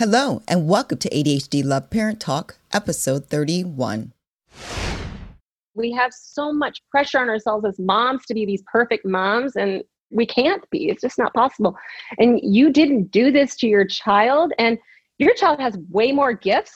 Hello, and welcome to ADHD Love Parent Talk, episode 31. We have so much pressure on ourselves as moms to be these perfect moms, and we can't be. It's just not possible. And you didn't do this to your child, and your child has way more gifts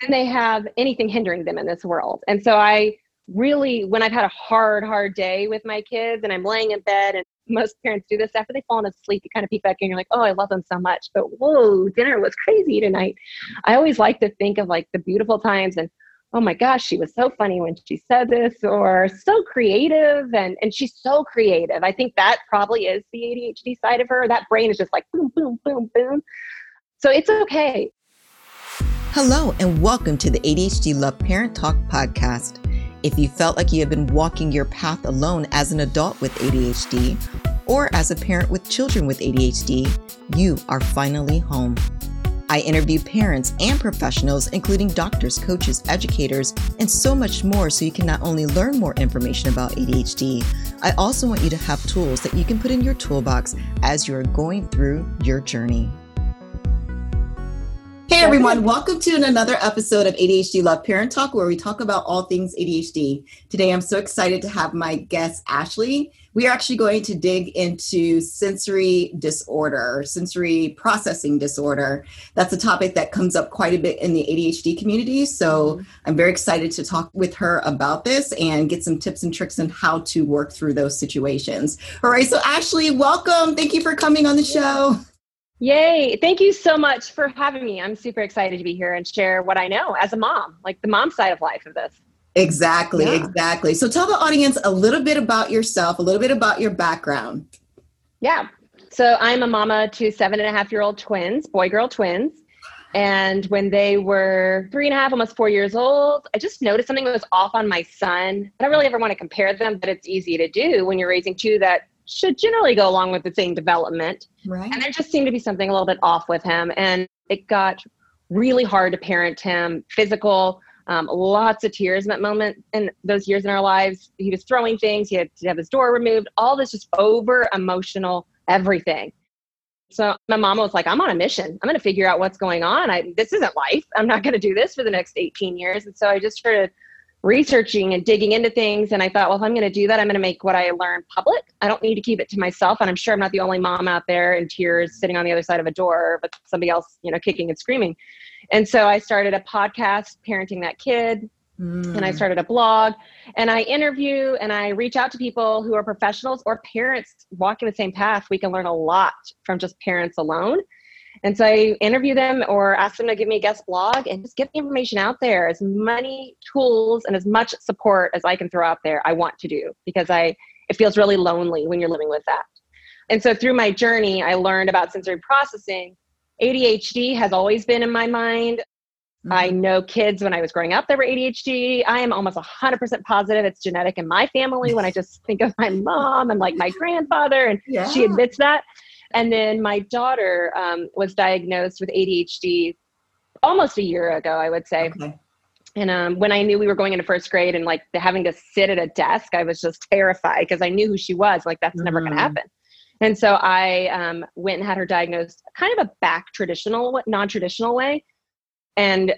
than they have anything hindering them in this world. And so I really, when I've had a hard, hard day with my kids and I'm laying in bed and most parents do this after they've fallen asleep. You kind of peek back and you're like, oh, I love them so much. But whoa, dinner was crazy tonight. I always like to think of like the beautiful times and oh my gosh, she was so funny when she said this, or so creative, and and she's so creative. I think that probably is the ADHD side of her. That brain is just like boom, boom, boom, boom. So it's okay. Hello, and welcome to the ADHD Love Parent Talk podcast. If you felt like you have been walking your path alone as an adult with ADHD or as a parent with children with ADHD, you are finally home. I interview parents and professionals, including doctors, coaches, educators, and so much more, so you can not only learn more information about ADHD, I also want you to have tools that you can put in your toolbox as you are going through your journey. Hey everyone, welcome to another episode of ADHD Love Parent Talk, where we talk about all things ADHD. Today I'm so excited to have my guest, Ashley. We are actually going to dig into sensory disorder, sensory processing disorder. That's a topic that comes up quite a bit in the ADHD community. So mm-hmm. I'm very excited to talk with her about this and get some tips and tricks on how to work through those situations. All right, so Ashley, welcome. Thank you for coming on the show. Yay. Thank you so much for having me. I'm super excited to be here and share what I know as a mom, like the mom side of life of this. Exactly, yeah. exactly. So tell the audience a little bit about yourself, a little bit about your background. Yeah. So I'm a mama to seven and a half year old twins, boy girl twins. And when they were three and a half, almost four years old, I just noticed something was off on my son. I don't really ever want to compare them, but it's easy to do when you're raising two that should generally go along with the same development. Right. And there just seemed to be something a little bit off with him. And it got really hard to parent him, physical, um, lots of tears in that moment in those years in our lives. He was throwing things, he had to have his door removed, all this just over emotional everything. So my mom was like, I'm on a mission. I'm going to figure out what's going on. I, this isn't life. I'm not going to do this for the next 18 years. And so I just started researching and digging into things. And I thought, well, if I'm going to do that, I'm going to make what I learn public. I don't need to keep it to myself. And I'm sure I'm not the only mom out there in tears sitting on the other side of a door, but somebody else, you know, kicking and screaming. And so I started a podcast, Parenting That Kid. Mm. And I started a blog and I interview and I reach out to people who are professionals or parents walking the same path. We can learn a lot from just parents alone. And so I interview them or ask them to give me a guest blog and just get the information out there. As many tools and as much support as I can throw out there, I want to do because I it feels really lonely when you're living with that. And so through my journey, I learned about sensory processing. ADHD has always been in my mind. Mm-hmm. I know kids when I was growing up that were ADHD. I am almost 100% positive it's genetic in my family when I just think of my mom and like my grandfather, and yeah. she admits that. And then my daughter um, was diagnosed with ADHD almost a year ago, I would say. Okay. And um, when I knew we were going into first grade and like having to sit at a desk, I was just terrified because I knew who she was. Like, that's mm-hmm. never going to happen. And so I um, went and had her diagnosed kind of a back traditional, non traditional way. And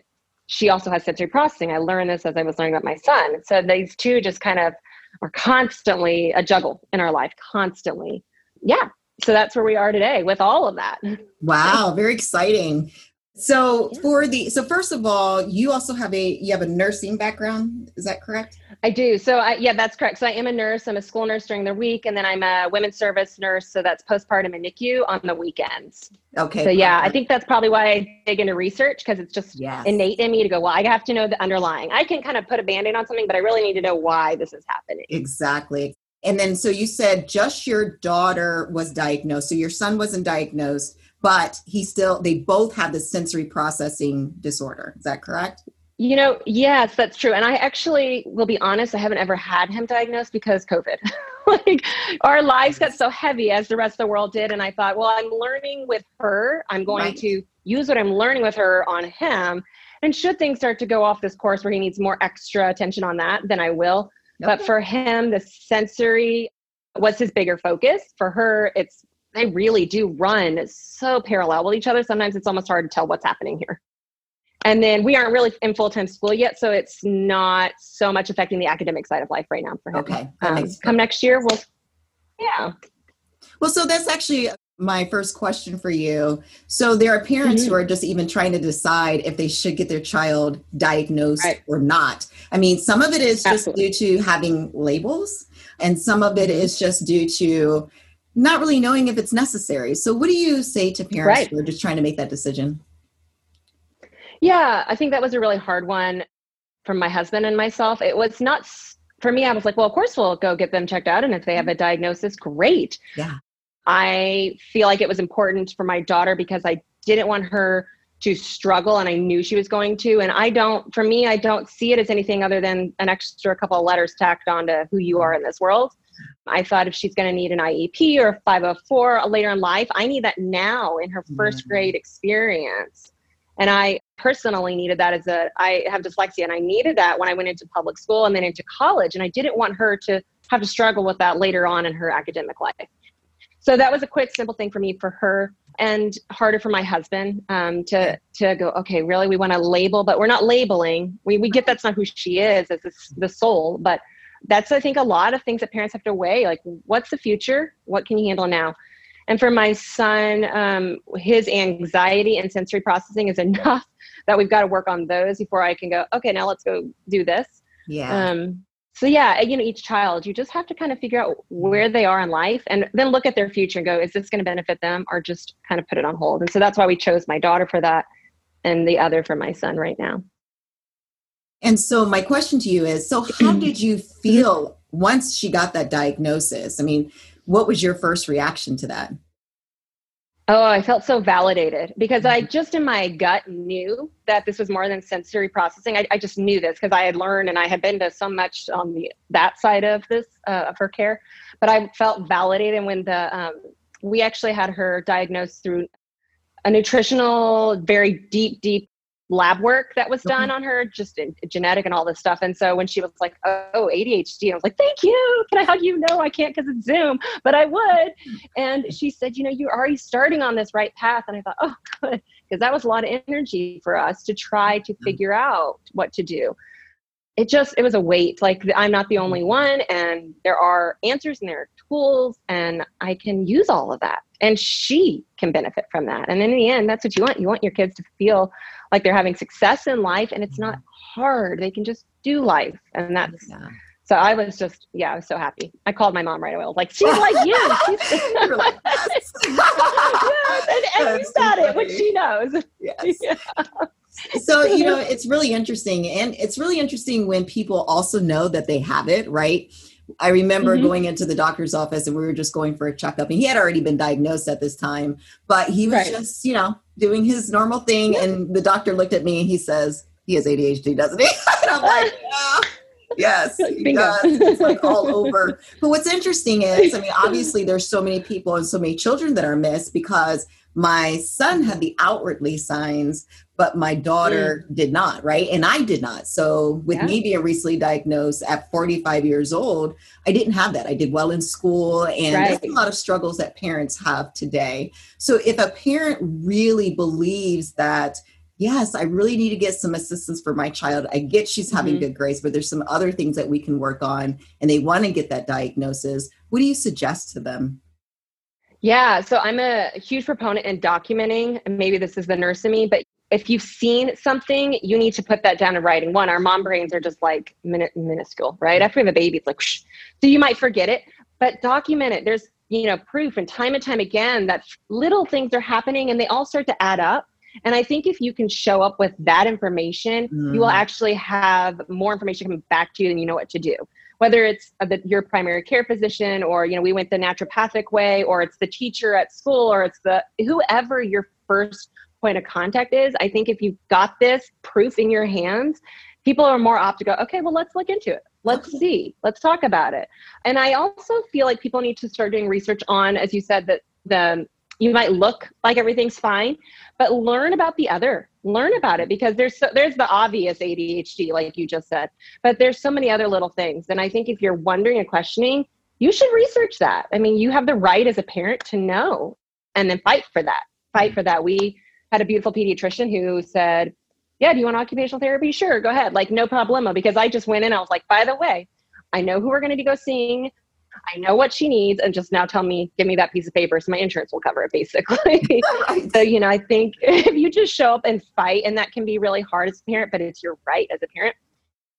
she also has sensory processing. I learned this as I was learning about my son. So these two just kind of are constantly a juggle in our life, constantly. Yeah so that's where we are today with all of that. Wow, very exciting. So yeah. for the so first of all, you also have a you have a nursing background. Is that correct? I do. So I, yeah, that's correct. So I am a nurse. I'm a school nurse during the week, and then I'm a women's service nurse. So that's postpartum and NICU on the weekends. Okay. So yeah, I think that's probably why I dig into research because it's just yes. innate in me to go. Well, I have to know the underlying. I can kind of put a band-aid on something, but I really need to know why this is happening. Exactly. And then, so you said just your daughter was diagnosed. So your son wasn't diagnosed, but he still, they both have the sensory processing disorder. Is that correct? You know, yes, that's true. And I actually will be honest, I haven't ever had him diagnosed because COVID. like our lives got so heavy as the rest of the world did. And I thought, well, I'm learning with her. I'm going right. to use what I'm learning with her on him. And should things start to go off this course where he needs more extra attention on that, then I will. But for him, the sensory was his bigger focus. For her, it's they really do run so parallel with each other. Sometimes it's almost hard to tell what's happening here. And then we aren't really in full time school yet, so it's not so much affecting the academic side of life right now for him. Okay. Um, come next year, we'll, yeah. Well, so that's actually my first question for you. So there are parents mm-hmm. who are just even trying to decide if they should get their child diagnosed right. or not. I mean, some of it is just Absolutely. due to having labels, and some of it is just due to not really knowing if it's necessary. So, what do you say to parents right. who are just trying to make that decision? Yeah, I think that was a really hard one for my husband and myself. It was not for me. I was like, well, of course we'll go get them checked out, and if they have a diagnosis, great. Yeah. I feel like it was important for my daughter because I didn't want her to struggle and I knew she was going to. And I don't, for me, I don't see it as anything other than an extra couple of letters tacked on to who you are in this world. I thought if she's going to need an IEP or 504 later in life, I need that now in her 1st mm-hmm. grade experience. And I personally needed that as a, I have dyslexia and I needed that when I went into public school and then into college. And I didn't want her to have to struggle with that later on in her academic life. So that was a quick, simple thing for me for her and harder for my husband um, to to go okay really we want to label but we're not labeling. We, we get that's not who she is as the soul but that's i think a lot of things that parents have to weigh like what's the future? What can you handle now? And for my son um, his anxiety and sensory processing is enough that we've got to work on those before i can go okay now let's go do this. Yeah. Um, so yeah you know each child you just have to kind of figure out where they are in life and then look at their future and go is this going to benefit them or just kind of put it on hold? And so that's why we chose my daughter for that and the other for my son right now. And so my question to you is so how did you feel once she got that diagnosis? I mean what was your first reaction to that Oh, I felt so validated because I mm-hmm. just in my gut knew that this was more than sensory processing. I, I just knew this because I had learned and I had been to so much on the that side of this uh, of her care. But I felt validated when the um, we actually had her diagnosed through a nutritional, very deep, deep lab work that was done on her, just in, genetic and all this stuff. And so when she was like, "Oh, ADHD," I was like, "Thank you. Can I hug you?" No, I can't because it's Zoom, but I would. And she said, "You know, you're already starting on this right path." And I thought, "Oh, good," because that was a lot of energy for us to try to mm. figure out what to do. It just it was a weight. Like I'm not the only one, and there are answers and there are tools, and I can use all of that, and she can benefit from that. And in the end, that's what you want. You want your kids to feel like they're having success in life and it's not hard they can just do life and that's yeah. so i was just yeah i was so happy i called my mom right away i was like she's like you she's You're like, yes. yes. and, and you got so it which she knows yes yeah. So you know it's really interesting and it's really interesting when people also know that they have it right I remember mm-hmm. going into the doctor's office and we were just going for a checkup and he had already been diagnosed at this time, but he was right. just, you know, doing his normal thing. And the doctor looked at me and he says, he has ADHD, doesn't he? and I'm like, yeah. Yes, he does. It's like all over. But what's interesting is, I mean, obviously there's so many people and so many children that are missed because my son had the outwardly signs, but my daughter mm. did not, right? And I did not. So, with yeah. me being recently diagnosed at 45 years old, I didn't have that. I did well in school, and right. there's a lot of struggles that parents have today. So, if a parent really believes that, yes, I really need to get some assistance for my child, I get she's having mm-hmm. good grades, but there's some other things that we can work on, and they want to get that diagnosis, what do you suggest to them? Yeah, so I'm a huge proponent in documenting. Maybe this is the nurse in me, but if you've seen something, you need to put that down in writing. One, our mom brains are just like min- minuscule, right? After we have a baby, it's like, whoosh. so you might forget it, but document it. There's, you know, proof and time and time again that little things are happening and they all start to add up. And I think if you can show up with that information, mm. you will mm. actually have more information coming back to you than you know what to do whether it's the, your primary care physician or you know we went the naturopathic way or it's the teacher at school or it's the whoever your first point of contact is i think if you've got this proof in your hands people are more apt to go okay well let's look into it let's okay. see let's talk about it and i also feel like people need to start doing research on as you said that the you might look like everything's fine but learn about the other learn about it because there's so, there's the obvious adhd like you just said but there's so many other little things and i think if you're wondering and questioning you should research that. I mean, you have the right as a parent to know and then fight for that. Fight mm. for that. We had a beautiful pediatrician who said, Yeah, do you want occupational therapy? Sure, go ahead. Like, no problemo. Because I just went in, I was like, By the way, I know who we're going to go seeing. I know what she needs, and just now tell me, give me that piece of paper so my insurance will cover it, basically. right. So, you know, I think if you just show up and fight, and that can be really hard as a parent, but it's your right as a parent,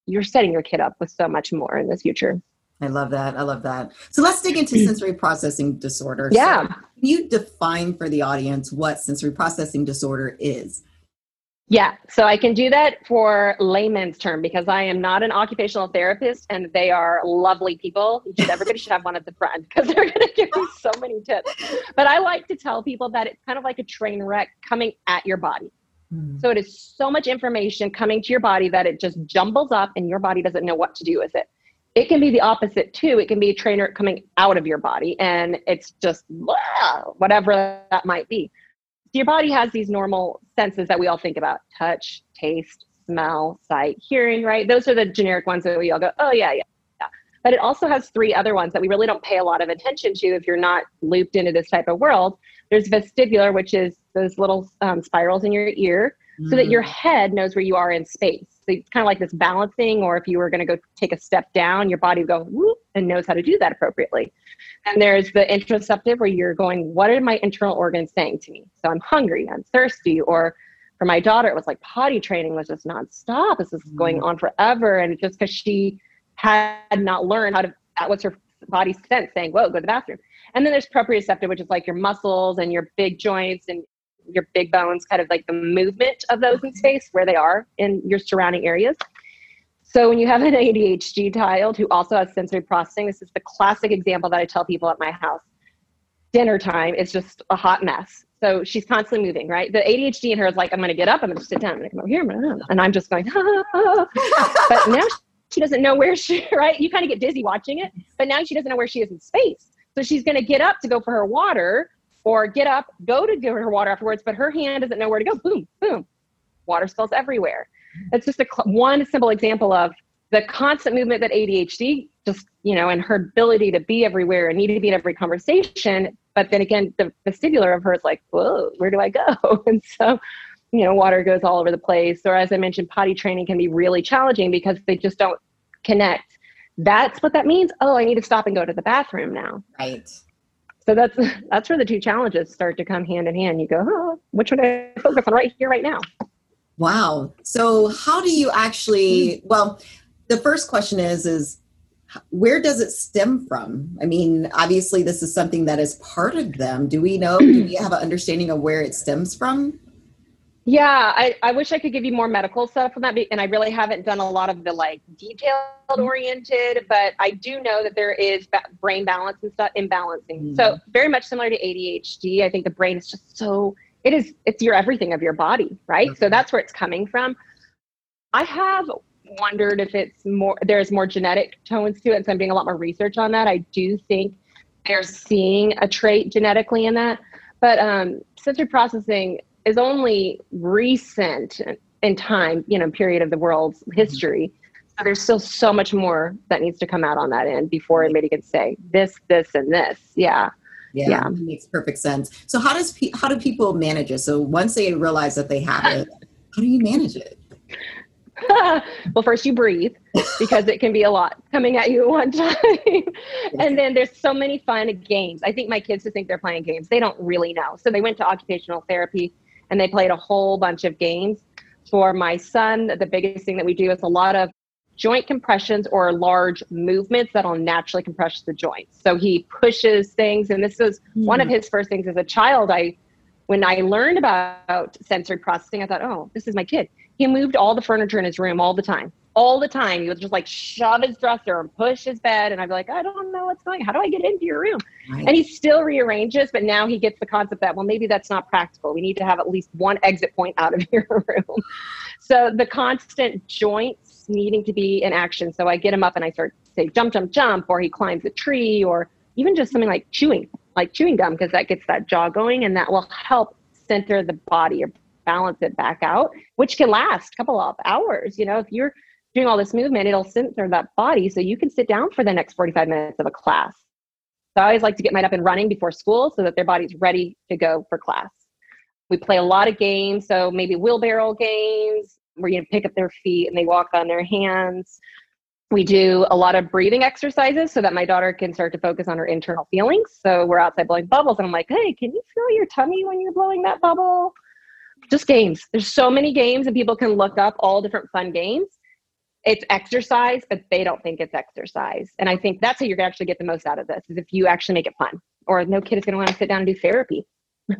you're setting your kid up with so much more in the future. I love that. I love that. So let's dig into sensory processing disorder. Yeah. So you define for the audience what sensory processing disorder is? Yeah, so I can do that for layman's term because I am not an occupational therapist and they are lovely people. Should, everybody should have one at the front because they're going to give you so many tips. But I like to tell people that it's kind of like a train wreck coming at your body. Mm-hmm. So it is so much information coming to your body that it just jumbles up and your body doesn't know what to do with it it can be the opposite too. It can be a trainer coming out of your body and it's just blah, whatever that might be. So Your body has these normal senses that we all think about touch, taste, smell, sight, hearing, right? Those are the generic ones that we all go, oh, yeah, yeah, yeah. But it also has three other ones that we really don't pay a lot of attention to if you're not looped into this type of world. There's vestibular, which is those little um, spirals in your ear so that your mm. head knows where you are in space. So it's kind of like this balancing, or if you were going to go take a step down, your body would go whoop and knows how to do that appropriately. And there's the interoceptive where you're going, what are my internal organs saying to me? So I'm hungry, I'm thirsty, or for my daughter, it was like potty training was just nonstop. This is going mm. on forever. And just because she had not learned how to, that was her body sense saying, whoa, go to the bathroom. And then there's proprioceptive, which is like your muscles and your big joints and your big bones, kind of like the movement of those in space, where they are in your surrounding areas. So when you have an ADHD child who also has sensory processing, this is the classic example that I tell people at my house. Dinner time is just a hot mess. So she's constantly moving, right? The ADHD in her is like, I'm going to get up, I'm going to sit down, I'm going to come over here, I'm and I'm just going, ah. but now she doesn't know where she, right? You kind of get dizzy watching it, but now she doesn't know where she is in space. So she's going to get up to go for her water, or get up, go to give her water afterwards, but her hand doesn't know where to go. Boom, boom. Water spills everywhere. That's just a one simple example of the constant movement that ADHD just, you know, and her ability to be everywhere and need to be in every conversation. But then again, the vestibular of her is like, whoa, where do I go? And so, you know, water goes all over the place. Or as I mentioned, potty training can be really challenging because they just don't connect. That's what that means. Oh, I need to stop and go to the bathroom now. Right so that's that's where the two challenges start to come hand in hand. You go oh, which one i focus on right here right now? Wow. So how do you actually hmm. well the first question is is where does it stem from? I mean obviously this is something that is part of them. Do we know do we have an understanding of where it stems from yeah, I, I wish I could give you more medical stuff on that, and I really haven't done a lot of the like detailed mm-hmm. oriented, but I do know that there is brain balance and stuff imbalancing. Mm. So very much similar to ADHD. I think the brain is just so it is it's your everything of your body, right? Okay. So that's where it's coming from. I have wondered if it's more there's more genetic tones to it, and so I'm doing a lot more research on that. I do think they're seeing a trait genetically in that, but um, sensory processing is only recent in time, you know, period of the world's mm-hmm. history. So there's still so much more that needs to come out on that end before anybody can say this, this, and this. Yeah. Yeah, yeah. makes perfect sense. So how does pe- how do people manage it? So once they realize that they have it, how do you manage it? well, first you breathe because it can be a lot coming at you at one time. and then there's so many fun games. I think my kids who think they're playing games, they don't really know. So they went to occupational therapy and they played a whole bunch of games. For my son, the biggest thing that we do is a lot of joint compressions or large movements that'll naturally compress the joints. So he pushes things, and this was mm. one of his first things as a child. I, when I learned about sensory processing, I thought, oh, this is my kid. He moved all the furniture in his room all the time all the time. He would just like shove his dresser and push his bed. And I'd be like, I don't know what's going How do I get into your room? Right. And he still rearranges, but now he gets the concept that, well, maybe that's not practical. We need to have at least one exit point out of your room. So the constant joints needing to be in action. So I get him up and I start say jump, jump, jump, or he climbs a tree, or even just something like chewing, like chewing gum, because that gets that jaw going and that will help center the body or balance it back out, which can last a couple of hours. You know, if you're doing all this movement, it'll center that body so you can sit down for the next 45 minutes of a class. So I always like to get mine up and running before school so that their body's ready to go for class. We play a lot of games, so maybe wheelbarrow games where you pick up their feet and they walk on their hands. We do a lot of breathing exercises so that my daughter can start to focus on her internal feelings. So we're outside blowing bubbles, and I'm like, hey, can you feel your tummy when you're blowing that bubble? Just games. There's so many games, and people can look up all different fun games. It's exercise, but they don't think it's exercise. And I think that's how you're going to actually get the most out of this is if you actually make it fun, or no kid is going to want to sit down and do therapy.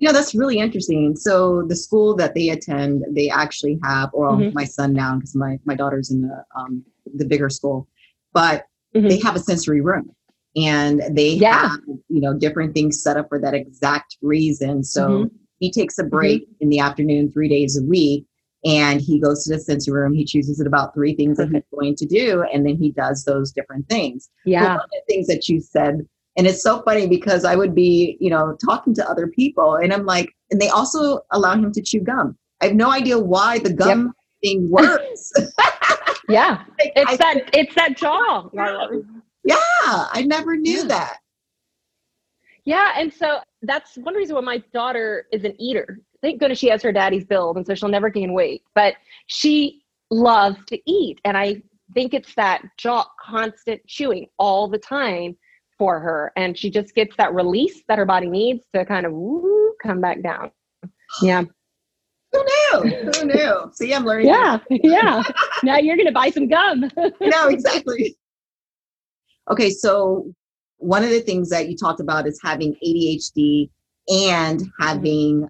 you know that's really interesting so the school that they attend they actually have or mm-hmm. my son now because my, my daughter's in the um, the bigger school but mm-hmm. they have a sensory room and they yeah. have you know different things set up for that exact reason so mm-hmm. he takes a break mm-hmm. in the afternoon three days a week and he goes to the sensory room he chooses it about three things that he's mm-hmm. going to do and then he does those different things yeah one of the things that you said and it's so funny because I would be, you know, talking to other people and I'm like, and they also allow him to chew gum. I have no idea why the gum yep. thing works. yeah. like, it's I, that it's that jaw. Yeah, I never knew yeah. that. Yeah, and so that's one reason why my daughter is an eater. Thank goodness she has her daddy's build, and so she'll never gain weight. But she loves to eat, and I think it's that jaw constant chewing all the time for her. And she just gets that release that her body needs to kind of woo, come back down. Yeah. Who knew? Who knew? See i'm learning. Yeah yeah. Now you're gonna buy some gum. No exactly. Okay so one of the things that you talked about is having adhd and having.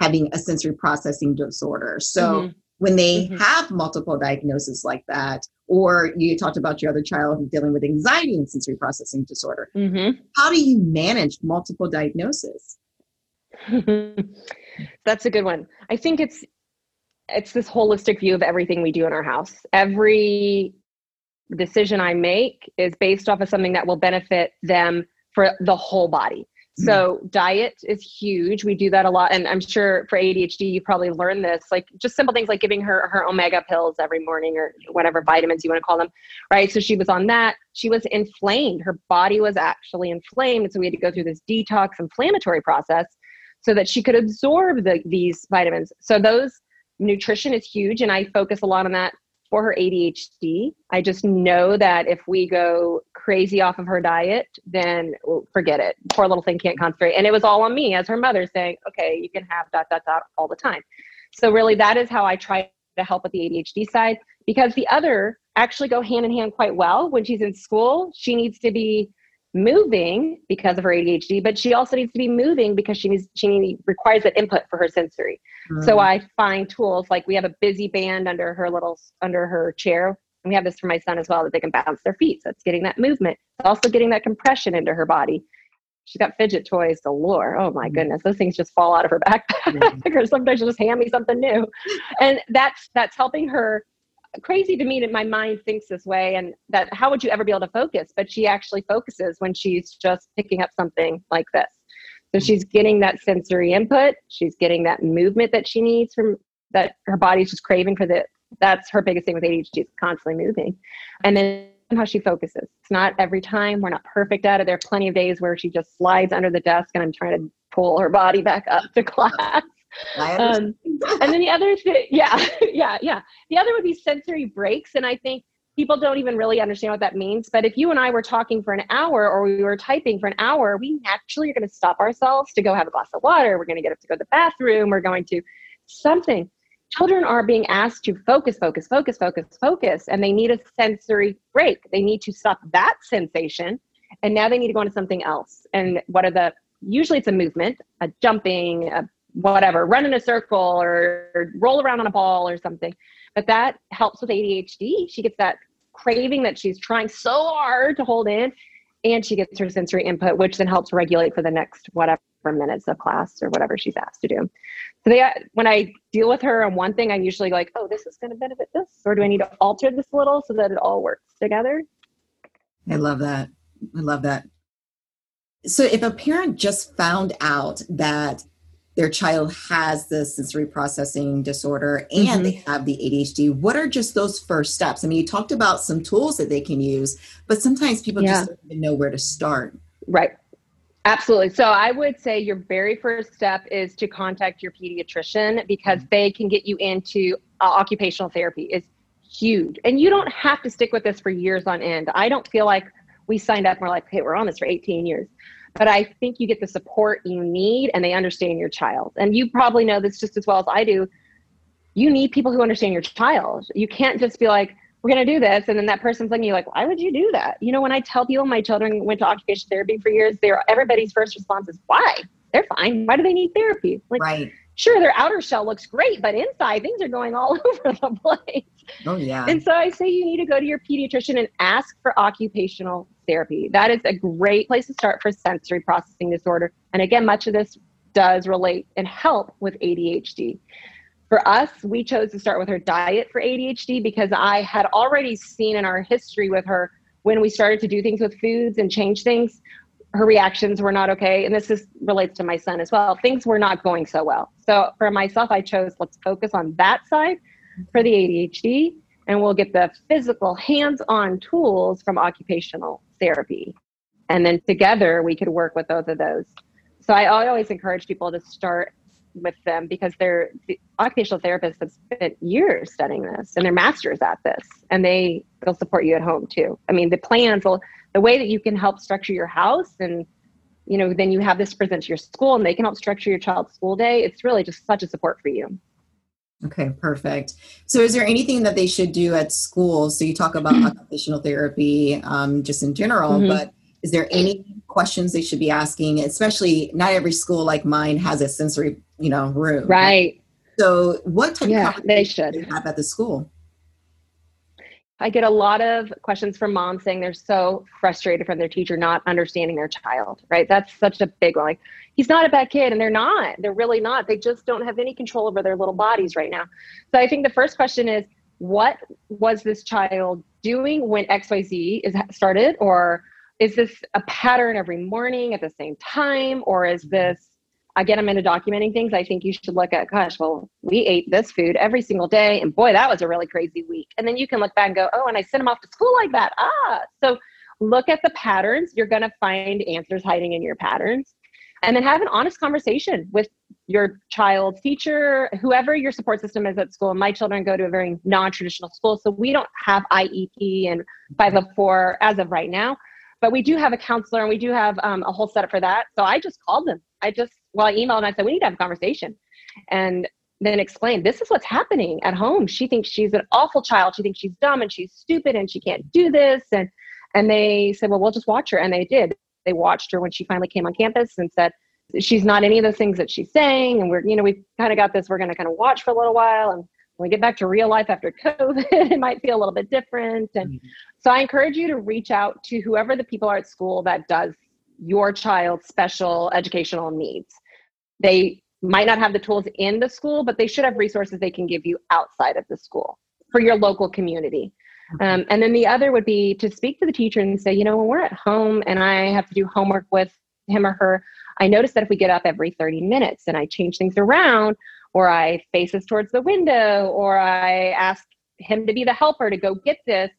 Having a sensory processing disorder so mm-hmm when they mm-hmm. have multiple diagnoses like that, or you talked about your other child dealing with anxiety and sensory processing disorder, mm-hmm. how do you manage multiple diagnoses? That's a good one. I think it's it's this holistic view of everything we do in our house. Every decision I make is based off of something that will benefit them for the whole body. So diet is huge. We do that a lot. And I'm sure for ADHD, you probably learned this, like just simple things like giving her her omega pills every morning or whatever vitamins you want to call them. Right. So she was on that. She was inflamed. Her body was actually inflamed. So we had to go through this detox inflammatory process so that she could absorb the, these vitamins. So those nutrition is huge. And I focus a lot on that for her ADHD. I just know that if we go crazy off of her diet, then forget it. Poor little thing can't concentrate. And it was all on me as her mother saying, okay, you can have dot, dot, dot all the time. So, really, that is how I try to help with the ADHD side because the other actually go hand in hand quite well. When she's in school, she needs to be moving because of her ADHD, but she also needs to be moving because she needs she needs, requires that input for her sensory. Mm-hmm. So I find tools like we have a busy band under her little under her chair. And we have this for my son as well that they can bounce their feet. So it's getting that movement. It's also getting that compression into her body. She's got fidget toys galore. Oh my mm-hmm. goodness, those things just fall out of her backpack, mm-hmm. or sometimes she'll just hand me something new, and that's that's helping her crazy to me that my mind thinks this way and that how would you ever be able to focus but she actually focuses when she's just picking up something like this so she's getting that sensory input she's getting that movement that she needs from that her body's just craving for the that's her biggest thing with adhd is constantly moving and then how she focuses it's not every time we're not perfect at it there are plenty of days where she just slides under the desk and i'm trying to pull her body back up to class um, and then the other thing, yeah, yeah, yeah. The other would be sensory breaks. And I think people don't even really understand what that means. But if you and I were talking for an hour or we were typing for an hour, we naturally are going to stop ourselves to go have a glass of water. We're going to get up to go to the bathroom. We're going to something. Children are being asked to focus, focus, focus, focus, focus, and they need a sensory break. They need to stop that sensation, and now they need to go into something else. And what are the usually it's a movement, a jumping, a whatever, run in a circle or roll around on a ball or something. But that helps with ADHD. She gets that craving that she's trying so hard to hold in, and she gets her sensory input, which then helps regulate for the next whatever minutes of class or whatever she's asked to do. So they, when I deal with her on one thing, I'm usually like, oh, this is going to benefit this, or do I need to alter this a little so that it all works together? I love that. I love that. So if a parent just found out that their child has the sensory processing disorder and mm-hmm. they have the ADHD, what are just those first steps? I mean, you talked about some tools that they can use, but sometimes people yeah. just don't even know where to start. Right. Absolutely. So I would say your very first step is to contact your pediatrician because mm-hmm. they can get you into uh, occupational therapy. Is huge. And you don't have to stick with this for years on end. I don't feel like we signed up and we're like, hey, we're on this for 18 years. But I think you get the support you need and they understand your child. And you probably know this just as well as I do. You need people who understand your child. You can't just be like, we're going to do this. And then that person's looking at you like, why would you do that? You know, when I tell people my children went to occupational therapy for years, they're everybody's first response is, why? They're fine. Why do they need therapy? Like, right. Sure, their outer shell looks great, but inside things are going all over the place. Oh, yeah. And so I say you need to go to your pediatrician and ask for occupational therapy. That is a great place to start for sensory processing disorder. And again, much of this does relate and help with ADHD. For us, we chose to start with her diet for ADHD because I had already seen in our history with her when we started to do things with foods and change things, her reactions were not okay. And this is, relates to my son as well. Things were not going so well. So for myself, I chose let's focus on that side for the ADHD, and we'll get the physical hands on tools from occupational therapy. And then together we could work with both of those. So I always encourage people to start with them because they're the occupational therapists have spent years studying this and they're masters at this and they they'll support you at home too. I mean the plans will the way that you can help structure your house and you know then you have this present to your school and they can help structure your child's school day. It's really just such a support for you. Okay, perfect. So, is there anything that they should do at school? So, you talk about occupational therapy um, just in general, mm-hmm. but is there any questions they should be asking? Especially, not every school like mine has a sensory, you know, room. Right. So, what type yeah, of they should have at the school? I get a lot of questions from moms saying they're so frustrated from their teacher not understanding their child, right? That's such a big one. Like, he's not a bad kid, and they're not. They're really not. They just don't have any control over their little bodies right now. So I think the first question is what was this child doing when XYZ is started? Or is this a pattern every morning at the same time? Or is this I get them into documenting things, I think you should look at, gosh, well, we ate this food every single day. And boy, that was a really crazy week. And then you can look back and go, oh, and I sent them off to school like that. Ah, so look at the patterns. You're going to find answers hiding in your patterns. And then have an honest conversation with your child's teacher, whoever your support system is at school. My children go to a very non traditional school. So we don't have IEP and 504 as of right now but we do have a counselor and we do have um, a whole setup for that. So I just called them. I just, well, I emailed and I said, we need to have a conversation. And then explained, this is what's happening at home. She thinks she's an awful child. She thinks she's dumb and she's stupid and she can't do this. And and they said, well, we'll just watch her. And they did. They watched her when she finally came on campus and said, she's not any of those things that she's saying. And we're, you know, we've kind of got this. We're going to kind of watch for a little while. And when we get back to real life after COVID, it might feel a little bit different. And mm-hmm. so I encourage you to reach out to whoever the people are at school that does your child's special educational needs. They might not have the tools in the school, but they should have resources they can give you outside of the school for your local community. Um, and then the other would be to speak to the teacher and say, you know, when we're at home and I have to do homework with him or her, I notice that if we get up every 30 minutes and I change things around, or I face us towards the window, or I ask him to be the helper to go get this,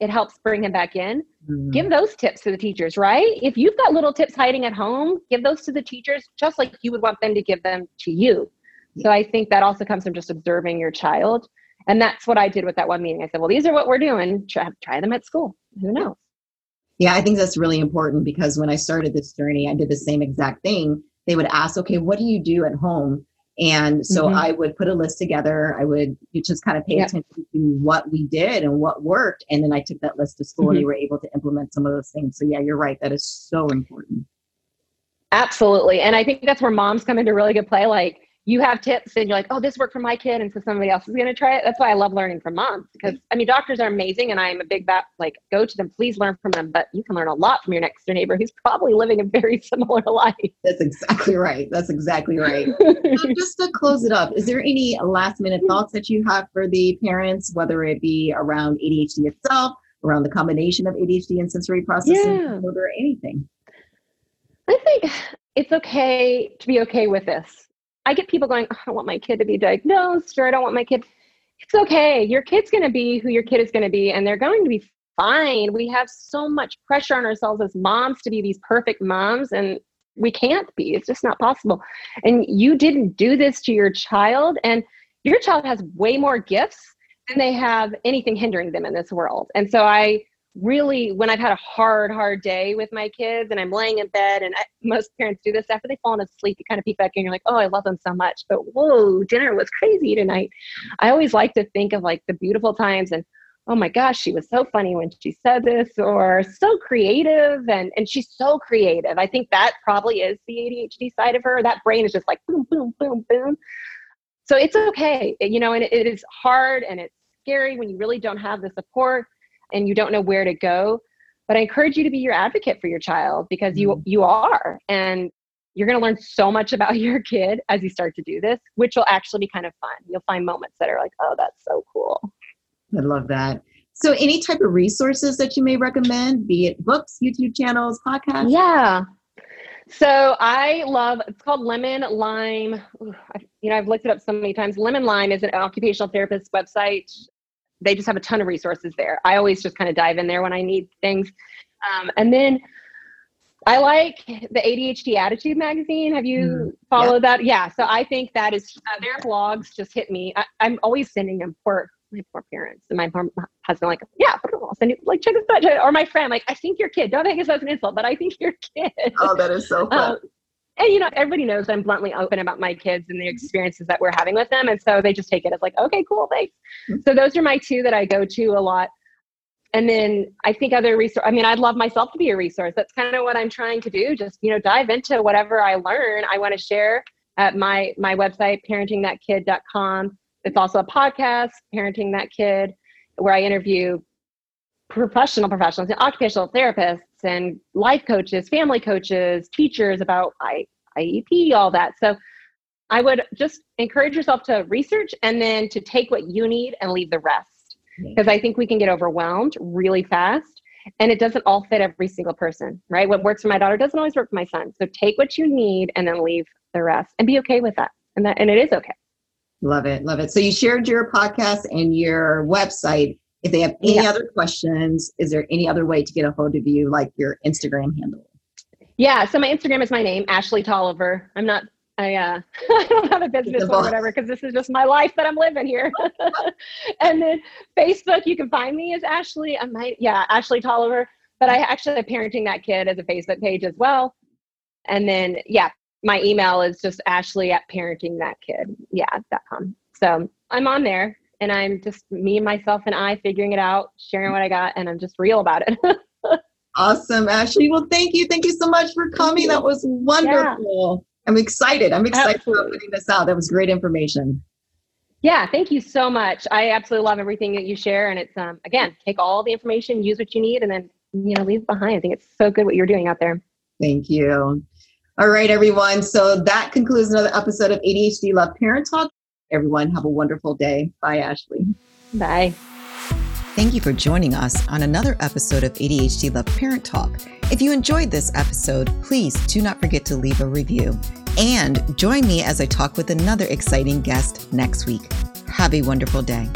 it helps bring him back in. Mm-hmm. Give those tips to the teachers, right? If you've got little tips hiding at home, give those to the teachers just like you would want them to give them to you. So I think that also comes from just observing your child. And that's what I did with that one meeting. I said, well, these are what we're doing. Try, try them at school. Who knows? Yeah, I think that's really important because when I started this journey, I did the same exact thing. They would ask, okay, what do you do at home? And so mm-hmm. I would put a list together. I would just kind of pay attention to what we did and what worked. And then I took that list to school mm-hmm. and they were able to implement some of those things. So, yeah, you're right. That is so important. Absolutely. And I think that's where moms come into really good play. Like, you have tips and you're like, oh, this worked for my kid, and so somebody else is going to try it. That's why I love learning from moms because I mean, doctors are amazing, and I'm a big bat like go to them, please learn from them. But you can learn a lot from your next door neighbor who's probably living a very similar life. That's exactly right. That's exactly right. so just to close it up, is there any last minute mm. thoughts that you have for the parents, whether it be around ADHD itself, around the combination of ADHD and sensory processing yeah. or anything? I think it's okay to be okay with this I get people going, oh, I don't want my kid to be diagnosed or I don't want my kid. It's okay. Your kid's going to be who your kid is going to be, and they're going to be fine. We have so much pressure on ourselves as moms to be these perfect moms, and we can't be. It's just not possible. And you didn't do this to your child, and your child has way more gifts than they have anything hindering them in this world. And so I really when i've had a hard hard day with my kids and i'm laying in bed and I, most parents do this after they've fallen asleep you kind of peek back and you're like oh i love them so much but whoa dinner was crazy tonight. I always like to think of like the beautiful times and oh my gosh she was so funny when she said this or so creative and and she's so creative. I think that probably is the adhd side of her. That brain is just like boom boom boom boom. So it's okay you know and it, it is hard and it's scary when you really don't have the support and you don't know where to go but i encourage you to be your advocate for your child because you mm. you are and you're going to learn so much about your kid as you start to do this which will actually be kind of fun you'll find moments that are like oh that's so cool i love that so any type of resources that you may recommend be it books youtube channels podcasts yeah so I love it's called Lemon Lime. You know, I've looked it up so many times. Lemon Lime is an occupational therapist website they just have a ton of resources there. I always just kind of dive in there when I need things. Um, and then I like the ADHD Attitude magazine. Have you mm, followed yeah. that? Yeah. So I think that is uh, their blogs just hit me. I, am always sending them for my poor parents and my poor husband. Like, yeah, I'll send you like check this out. Or my friend, like, I think your kid. Don't think it's as an insult, but I think your kid. Oh, that is so fun. Um, and you know everybody knows i'm bluntly open about my kids and the experiences that we're having with them and so they just take it as like okay cool thanks. Mm-hmm. so those are my two that i go to a lot. And then i think other resource i mean i'd love myself to be a resource. That's kind of what i'm trying to do just you know dive into whatever i learn. I want to share at my my website parentingthatkid.com it's also a podcast parenting that kid where i interview professional professionals and occupational therapists and life coaches, family coaches, teachers about I, IEP, all that. So I would just encourage yourself to research and then to take what you need and leave the rest. Because I think we can get overwhelmed really fast and it doesn't all fit every single person, right? What works for my daughter doesn't always work for my son. So take what you need and then leave the rest and be okay with that. And that and it is okay. Love it. Love it. So you shared your podcast and your website. If they have any yeah. other questions, is there any other way to get a hold of you, like your Instagram handle? Yeah, so my Instagram is my name, Ashley Tolliver. I'm not I uh I don't have a business or whatever because this is just my life that I'm living here. and then Facebook, you can find me as Ashley. I might yeah, Ashley Tolliver. But I actually am parenting that kid as a Facebook page as well. And then yeah, my email is just Ashley at parenting that kid. Yeah, dot com. So I'm on there and I'm just me myself and I figuring it out, sharing what I got, and I'm just real about it. awesome, Ashley. Well, thank you. Thank you so much for coming. That was wonderful. Yeah. I'm excited. I'm excited absolutely. about putting this out. That was great information. Yeah, thank you so much. I absolutely love everything that you share. And it's um again, take all the information, use what you need, and then you know, leave behind. I think it's so good what you're doing out there. Thank you. All right, everyone. So that concludes another episode of ADHD Love Parent Talk everyone have a wonderful day. Bye, Ashley. Bye. Thank you for joining us on another episode of ADHD Love Parent Talk. If you enjoyed this episode, please do not forget to leave a review and join me as I talk with another exciting guest next week. Have a wonderful day.